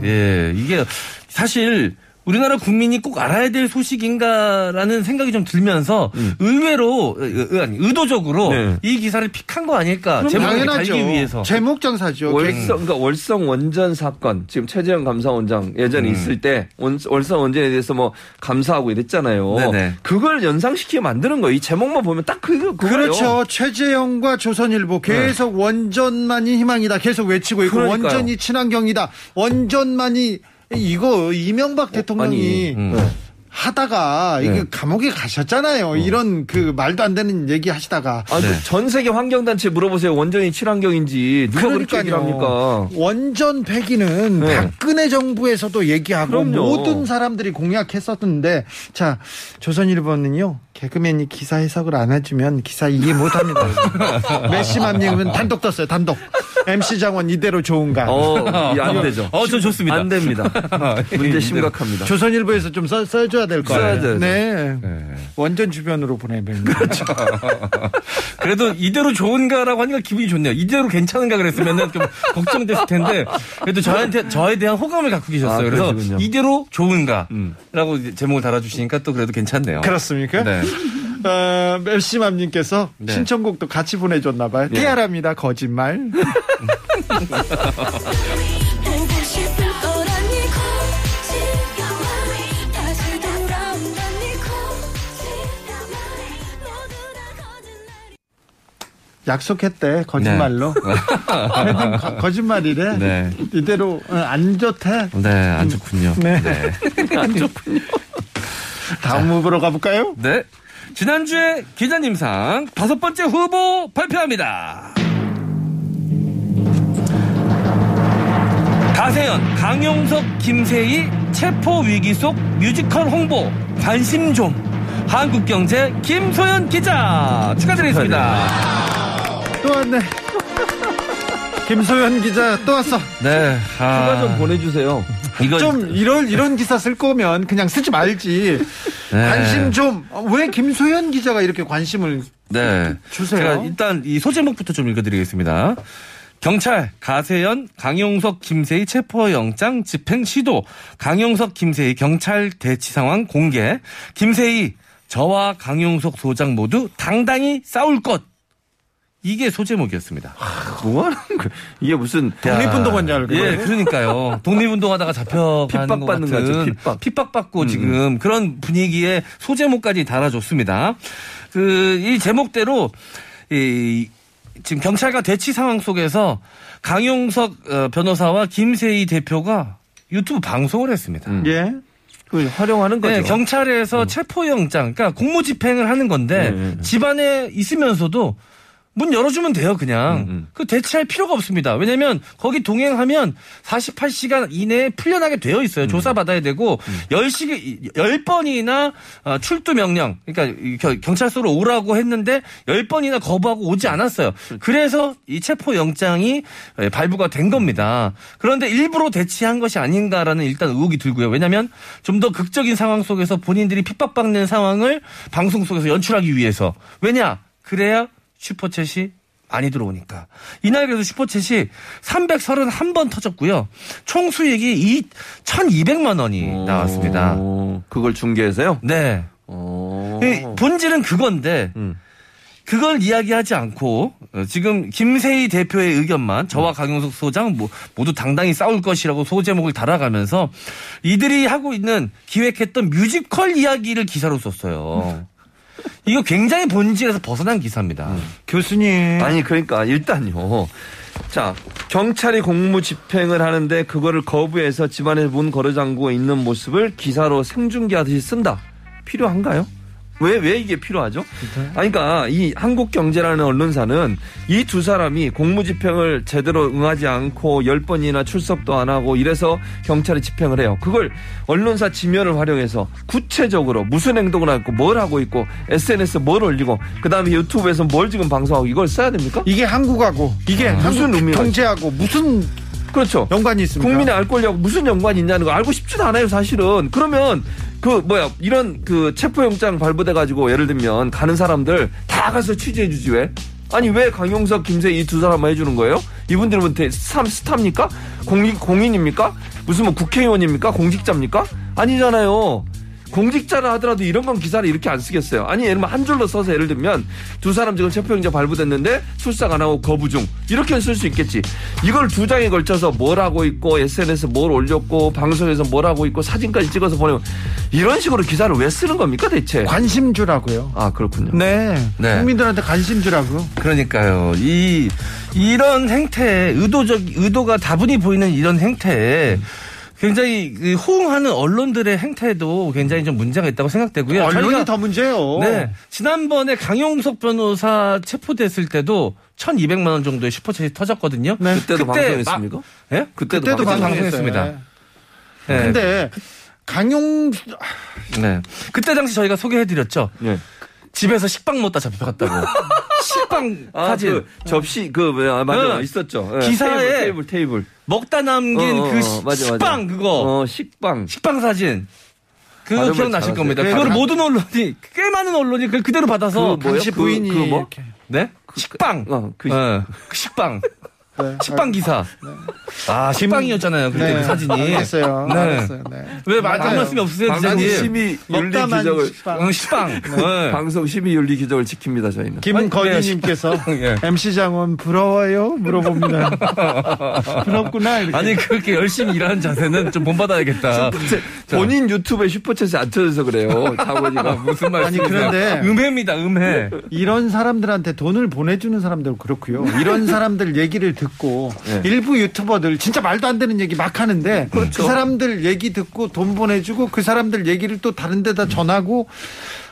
예, 이게 사실 우리나라 국민이 꼭 알아야 될 소식인가라는 생각이 좀 들면서 의외로 의- 아니, 의도적으로 네. 이 기사를 픽한 거 아닐까 그럼 제목을 당연하죠. 달기 위해서. 제목 장사죠. 월성, 그러니까 월성 원전 사건, 지금 최재형 감사원장 예전에 있을 때 원- 월성 원전에 대해서 뭐 감사하고 이랬잖아요. 네네. 그걸 연상시키게 만드는 거예요. 이 제목만 보면 딱 그, 그거예요. 그렇죠. 최재형과 조선일보 계속 원전만이 희망이다. 계속 외치고 있고 그러니까요. 원전이 친환경이다. 원전만이 이거 이명박 대통령이 아니, 음. 하다가 이게 네. 감옥에 가셨잖아요. 이런 그 말도 안 되는 얘기 하시다가 아, 네. 전 세계 환경 단체 물어보세요. 원전이 친환경인지 누가 그렇게 합니까? 원전 폐기는 네. 박근혜 정부에서도 얘기하고 그럼요. 모든 사람들이 공약했었는데 자 조선일보는요 개그맨이 기사 해석을 안 해주면 기사 이해 못합니다. 메시맘님은 단독 떴어요 단독 MC 장원 이대로 좋은가 어, 이안 되죠. 어, 저 좋습니다. 안 됩니다. 문제 심각합니다. 조선일보에서 좀 써, 써줘야 될 거예요. 써야. 네. 네. 원전 주변으로 보내면 그렇죠. 그래도 이대로 좋은가라고 하니까 기분이 좋네요. 이대로 괜찮은가 그랬으면은 좀 걱정됐을 텐데 그래도 저한테 저에 대한 호감을 갖고 계셨어요. 아, 그래서 그러시군요. 이대로 좋은가라고 음. 제목을 달아주시니까 또 그래도 괜찮네요. 그렇습니까? 네. 어, 멜시맘님께서 네. 신청곡도 같이 보내줬나봐요. 예. 티아라입니다. 거짓말. 약속했대 거짓말로. 거- 거짓말이래. 네. 이대로 어, 안 좋대. 네, 안 좋군요. 네. 네. 다음 후보로 가볼까요? 네. 지난주에 기자님상 다섯 번째 후보 발표합니다. 가세연, 강용석, 김세희 체포 위기 속 뮤지컬 홍보 관심 좀 한국경제 김소연 기자 축하드리겠습니다. 또 왔네. 김소연 기자 또 왔어. 네, 추가 좀 보내주세요. 이거 좀 이런 이런 기사 쓸 거면 그냥 쓰지 말지. 네. 관심 좀. 왜 김소연 기자가 이렇게 관심을 네. 주세요. 제가 일단 이 소제목부터 좀 읽어드리겠습니다. 경찰 가세연 강용석 김세희 체포영장 집행 시도 강용석 김세희 경찰 대치 상황 공개 김세희 저와 강용석 소장 모두 당당히 싸울 것 이게 소제목이었습니다. 뭐 하는 거야? 이게 무슨 독립운동한 줄 알고. 예, 그러니까요. 독립운동하다가 잡혀가는 핍박받는 것 같은 거죠, 핍박. 핍박받고 지금 그런 분위기에 소제목까지 달아줬습니다. 그 이 제목대로 이 지금 경찰과 대치 상황 속에서 강용석 어, 변호사와 김세희 대표가 유튜브 방송을 했습니다. 예. 그 활용하는 거죠. 네, 경찰에서 체포영장, 그러니까 공무집행을 하는 건데 네, 네. 집안에 있으면서도 문 열어주면 돼요, 그냥. 음, 음. 그 대체할 필요가 없습니다. 왜냐면 거기 동행하면 48시간 이내에 풀려나게 되어 있어요. 음. 조사받아야 되고 10시, 10번이나 어, 출두 명령, 그러니까 경찰서로 오라고 했는데 10번이나 거부하고 오지 않았어요. 그래서 이 체포영장이 예, 발부가 된 겁니다. 그런데 일부러 대치한 것이 아닌가라는 일단 의혹이 들고요. 왜냐하면 좀 더 극적인 상황 속에서 본인들이 핍박받는 상황을 방송 속에서 연출하기 위해서 왜냐 그래야 슈퍼챗이 많이 들어오니까 이날 그래서 슈퍼챗이 331번 터졌고요. 총 수익이 1,200만 원이 나왔습니다. 오, 그걸 중계해서요? 네. 오. 이 본질은 그건데 음. 그걸 이야기하지 않고 어, 지금 김세희 대표의 의견만 저와 강용석 소장 모- 모두 당당히 싸울 것이라고 소제목을 달아가면서 이들이 하고 있는 기획했던 뮤지컬 이야기를 기사로 썼어요. 이거 굉장히 본질에서 벗어난 기사입니다. 교수님. 아니 그러니까 일단요. 자 경찰이 공무 집행을 하는데 그거를 거부해서 집안에 문 걸어 잠그고 있는 모습을 기사로 생중계하듯이 쓴다. 필요한가요? 왜, 왜 이게 필요하죠? 아니, 그러니까 이 한국경제라는 언론사는 이 두 사람이 공무집행을 제대로 응하지 않고 열 번이나 출석도 안 하고 이래서 경찰이 집행을 해요. 그걸 언론사 지면을 활용해서 구체적으로 무슨 행동을 하고 뭘 하고 있고 SNS에 뭘 올리고 그 다음에 유튜브에서 뭘 지금 방송하고 이걸 써야 됩니까? 이게 한국하고 이게 무슨 한국 의미가 경제하고 무슨 그렇죠. 연관이 있습니까? 국민의 알 권리하고 무슨 연관이 있냐는 거 알고 싶지도 않아요, 사실은. 그러면 그 뭐야 이런 그 체포영장 발부돼 가지고 예를 들면 가는 사람들 다 가서 취재해 주지 왜? 아니 왜 강용석, 김세 이 두 사람만 해주는 거예요? 이분들은 뭐 대- 스타, 스타입니까? 공인 공인입니까? 무슨 뭐 국회의원입니까? 공직자입니까? 아니잖아요. 공직자라 하더라도 이런 건 기사를 이렇게 안 쓰겠어요. 아니 예를 들면 한 줄로 써서 예를 들면 두 사람 지금 체포영장 발부됐는데 출석 안 하고 거부 중 이렇게 쓸 수 있겠지. 이걸 두 장에 걸쳐서 뭘 하고 있고 SNS 뭘 올렸고 방송에서 뭘 하고 있고 사진까지 찍어서 보내고 이런 식으로 기사를 왜 쓰는 겁니까 대체? 관심 주라고요. 아 그렇군요. 네. 네. 국민들한테 관심 주라고. 그러니까요. 이 이런 행태, 의도적 의도가 다분히 보이는 이런 행태에 굉장히 그 호응하는 언론들의 행태도 굉장히 좀 문제가 있다고 생각되고요. 언론이 저희가 더 문제예요. 네. 지난번에 강용석 변호사 체포됐을 때도 1,200만 원 정도의 슈퍼챗이 터졌거든요. 네. 그때도 그때 방송했습니까? 막- 예? 그때도, 그때도 방송- 방송했습니다. 방송했습니다. 네. 근데 강용 네. 그때 당시 저희가 소개해 드렸죠. 예. 집에서 식빵 먹다 잡혀갔다고. 식빵 아, 사진. 그 접시 그 뭐야 맞아 응. 있었죠. 예, 기사에 테이블 테이블, 테이블. 먹다 남긴 어, 어, 그 어, 시- 맞아, 맞아. 식빵 그거. 어 식빵. 식빵 사진. 그거 기억나실. 겁니다. 그래, 가- 모든 언론이 꽤 많은 언론이 그걸 그대로 받아서 그? 당시 그- 부인이 그 뭐? 이렇게. 네? 식빵. 어, 그 예, 그 식빵. 네. 식빵 기사. 아, 식빵이었잖아요. 그때 네. 그 사진이. 알겠어요. 네. 알았어요. 네. 왜 말- 맞아요. 말씀이 없으세요, 방송 기자님? 심의 윤리 먹다만 규정을 식빵. 어, 식빵. 네. 방송 심의 윤리 규정을 지킵니다 저희는. 김건희님께서 예. MC 장원 부러워요? 물어봅니다. 부럽구나. 이렇게. 아니, 그렇게 열심히 일하는 자세는 좀 본받아야겠다. 본인 유튜브에 슈퍼챗이 안 터져서 그래요. 장원이가 무슨 말씀 아니, 그런데 음해입니다, 음해. 이런 사람들한테 돈을 보내주는 사람들 그렇고요. 이런 사람들 얘기를 듣고 네. 일부 유튜버들 진짜 말도 안 되는 얘기 막 하는데 그 사람들 얘기 듣고 돈 보내주고 그 사람들 얘기를 또 다른 데다 전하고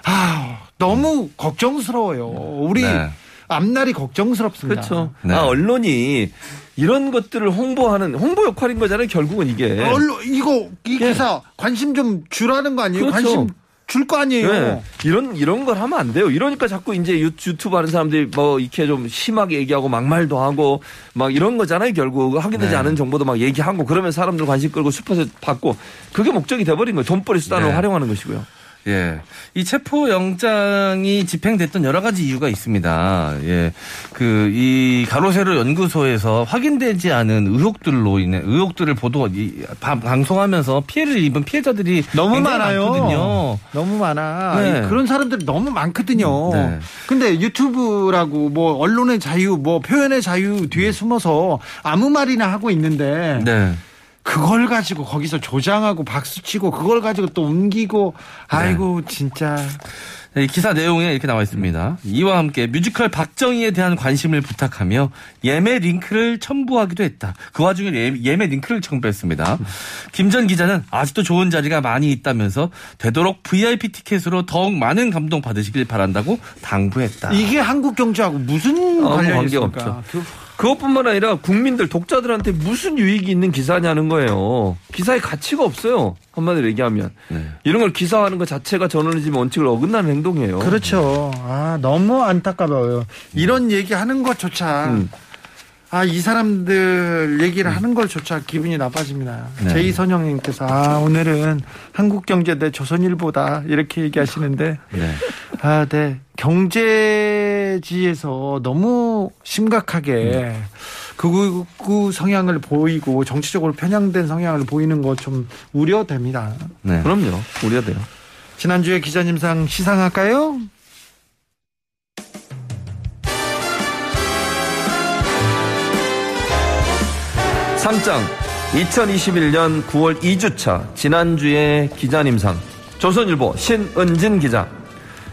아 너무 걱정스러워요. 우리 네. 앞날이 걱정스럽습니다. 그렇죠. 네. 아 언론이 이런 것들을 홍보하는 홍보 역할인 거잖아요. 결국은 이게. 언론 이거 이 기사 관심 좀 주라는 거 아니에요? 네. 그렇죠. 관심 줄 거 아니에요? 네. 이런 이런 걸 하면 안 돼요. 이러니까 자꾸 이제 유, 유튜브 하는 사람들이 뭐 이렇게 좀 심하게 얘기하고 막말도 하고 막 이런 거잖아요. 결국 확인되지 네. 않은 정보도 막 얘기하고 그러면 사람들 관심 끌고 슈퍼챗 받고 그게 목적이 돼버린 거예요. 돈벌이 수단으로 네. 활용하는 것이고요. 예. 이 체포 영장이 집행됐던 여러 가지 이유가 있습니다. 예. 그, 이 가로세로 연구소에서 확인되지 않은 의혹들로 인해, 의혹들을 보도, 이, 바- 방송하면서 피해를 입은 피해자들이 너무 많아요. 많거든요. 너무 많아. 네. 이- 그런 사람들이 너무 많거든요. 네. 근데 유튜브라고 뭐 언론의 자유, 뭐 표현의 자유 뒤에 숨어서 아무 말이나 하고 있는데 네. 그걸 가지고 거기서 조장하고 박수치고 그걸 가지고 또 옮기고 네. 아이고 진짜 이 기사 내용에 이렇게 나와 있습니다. 이와 함께 뮤지컬 박정희에 대한 관심을 부탁하며 예매 링크를 첨부하기도 했다. 그 와중에 예- 예매 링크를 첨부했습니다. 김 전 기자는 아직도 좋은 자리가 많이 있다면서 되도록 VIP 티켓으로 더욱 많은 감동 받으시길 바란다고 당부했다. 이게 한국 경제하고 무슨 아무 관련이 있습니까? 없죠. 그것뿐만 아니라 국민들 독자들한테 무슨 유익이 있는 기사냐는 거예요. 기사의 가치가 없어요. 한마디로 얘기하면 네. 이런 걸 기사화하는 것 자체가 저널리즘 원칙을 어긋나는 행동이에요. 그렇죠. 아 너무 안타까워요. 이런 얘기하는 것조차 음. 아 이 사람들 얘기를 하는 걸조차 기분이 나빠집니다. 네. 제이선영님께서 아 오늘은 한국경제 대 조선일보다 이렇게 얘기하시는데 네. 아, 네. 경제지에서 너무 심각하게 극우 성향을 보이고 정치적으로 편향된 성향을 보이는 거좀 우려됩니다. 네. 그럼요. 우려돼요. 지난주에 기자님상 시상할까요? 상장 2021년 9월 2주차 지난주에 기자님상 조선일보 신은진 기자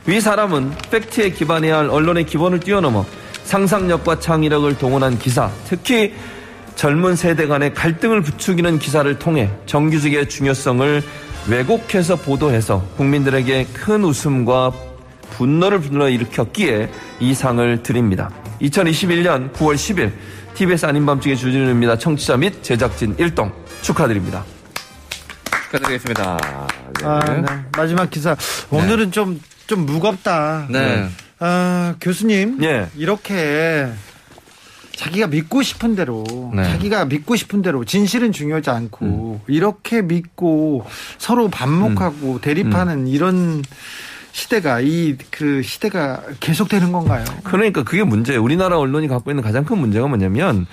위 사람은 팩트에 기반해야 할 언론의 기본을 뛰어넘어 상상력과 창의력을 동원한 기사 특히 젊은 세대 간의 갈등을 부추기는 기사를 통해 정규직의 중요성을 왜곡해서 보도해서 국민들에게 큰 웃음과 분노를 불러일으켰기에 이 상을 드립니다. 2021년 9월 10일 TBS 아닌 밤중의 주진우입니다. 청취자 및 제작진 1동 축하드립니다. 축하드리겠습니다. 네. 아, 네. 마지막 기사. 오늘은 좀, 좀 무겁다. 네. 아, 교수님. 예. 이렇게 자기가 믿고 싶은 대로, 네. 자기가 믿고 싶은 대로 진실은 중요하지 않고, 이렇게 믿고 서로 반목하고 대립하는 이런 시대가, 이 그 시대가 계속되는 건가요? 그러니까 그게 문제예요. 우리나라 언론이 갖고 있는 가장 큰 문제가 뭐냐면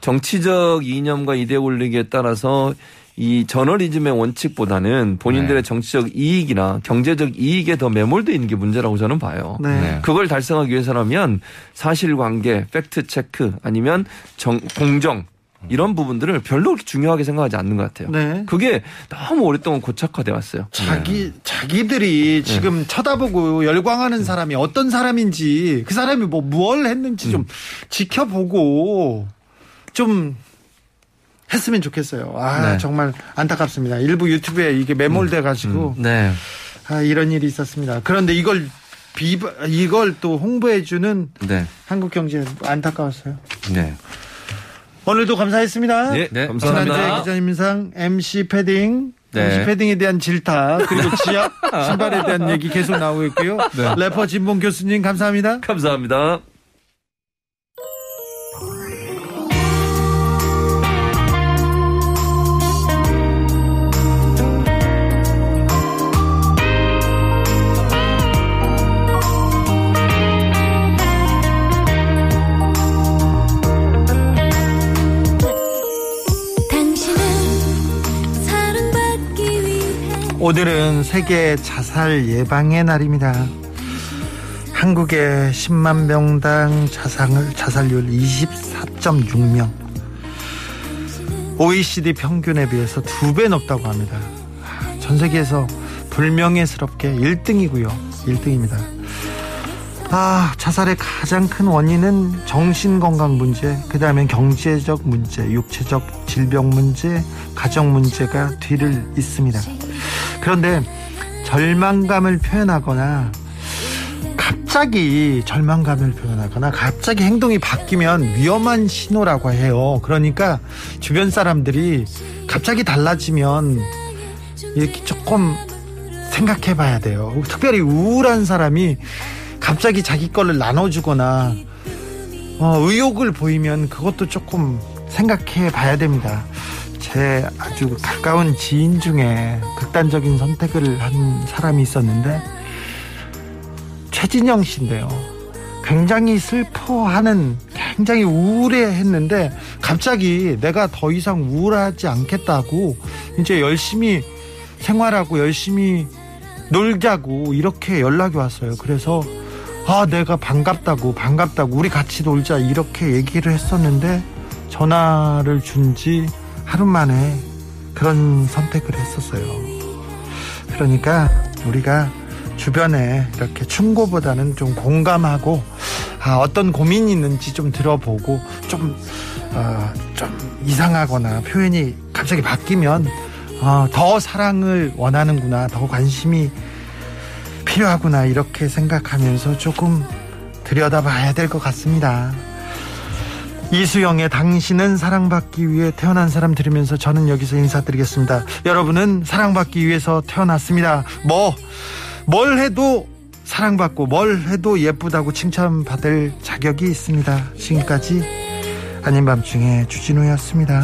정치적 이념과 이데올로기에 따라서 이 저널리즘의 원칙보다는 본인들의 정치적 이익이나 경제적 이익에 더 매몰돼 있는 게 문제라고 저는 봐요. 네. 네. 그걸 달성하기 위해서라면 사실관계, 팩트 체크 아니면 정, 공정 이런 부분들을 별로 그렇게 중요하게 생각하지 않는 것 같아요. 네. 그게 너무 오랫동안 고착화돼 왔어요. 자기 자기들이 지금 쳐다보고 열광하는 사람이 어떤 사람인지 그 사람이 뭐 무얼 했는지 좀 지켜보고 좀 했으면 좋겠어요. 아 네. 정말 안타깝습니다. 일부 유튜브에 이게 매몰돼 가지고 네. 아 이런 일이 있었습니다. 그런데 이걸 비 이걸 또 홍보해 주는 네. 한국경제 안타까웠어요. 네. 오늘도 감사했습니다. 네, 네, 감사합니다. 지난주에 기자님상 MC 패딩, 네. MC 패딩에 대한 질타 그리고 지압 신발에 대한 얘기 계속 나오고 있고요. 래퍼 진봉 교수님 감사합니다. 감사합니다. 오늘은 세계 자살 예방의 날입니다. 한국의 10만 명당 자상을, 자살률 24.6명. OECD 평균에 비해서 두 배 높다고 합니다. 전 세계에서 불명예스럽게 1등이고요. 1등입니다. 아, 자살의 가장 큰 원인은 정신건강 문제, 그 다음엔 경제적 문제, 육체적 질병 문제, 가정 문제가 뒤를 잇습니다. 그런데 절망감을 표현하거나 갑자기 절망감을 표현하거나 갑자기 행동이 바뀌면 위험한 신호라고 해요. 그러니까 주변 사람들이 갑자기 달라지면 이렇게 조금 생각해 봐야 돼요. 특별히 우울한 사람이 갑자기 자기 거를 나눠주거나 어, 의욕을 보이면 그것도 조금 생각해 봐야 됩니다. 제 아주 가까운 지인 중에 극단적인 선택을 한 사람이 있었는데 최진영 씨인데요. 굉장히 슬퍼하는 굉장히 우울해했는데 갑자기 내가 더 이상 우울하지 않겠다고 이제 열심히 생활하고 열심히 놀자고 이렇게 연락이 왔어요. 그래서 아 내가 반갑다고 반갑다고 우리 같이 놀자 이렇게 얘기를 했었는데 전화를 준 지 하루 만에 그런 선택을 했었어요. 그러니까 우리가 주변에 이렇게 충고보다는 좀 공감하고 아, 어떤 고민이 있는지 좀 들어보고 좀, 어, 좀 이상하거나 표현이 갑자기 바뀌면 어, 더 사랑을 원하는구나 더 관심이 필요하구나 이렇게 생각하면서 조금 들여다봐야 될 것 같습니다. 이수영의 당신은 사랑받기 위해 태어난 사람 들으면서 저는 여기서 인사드리겠습니다. 여러분은 사랑받기 위해서 태어났습니다. 뭐, 뭘 해도 사랑받고 뭘 해도 예쁘다고 칭찬받을 자격이 있습니다. 지금까지 아닌 밤중에 주진우였습니다.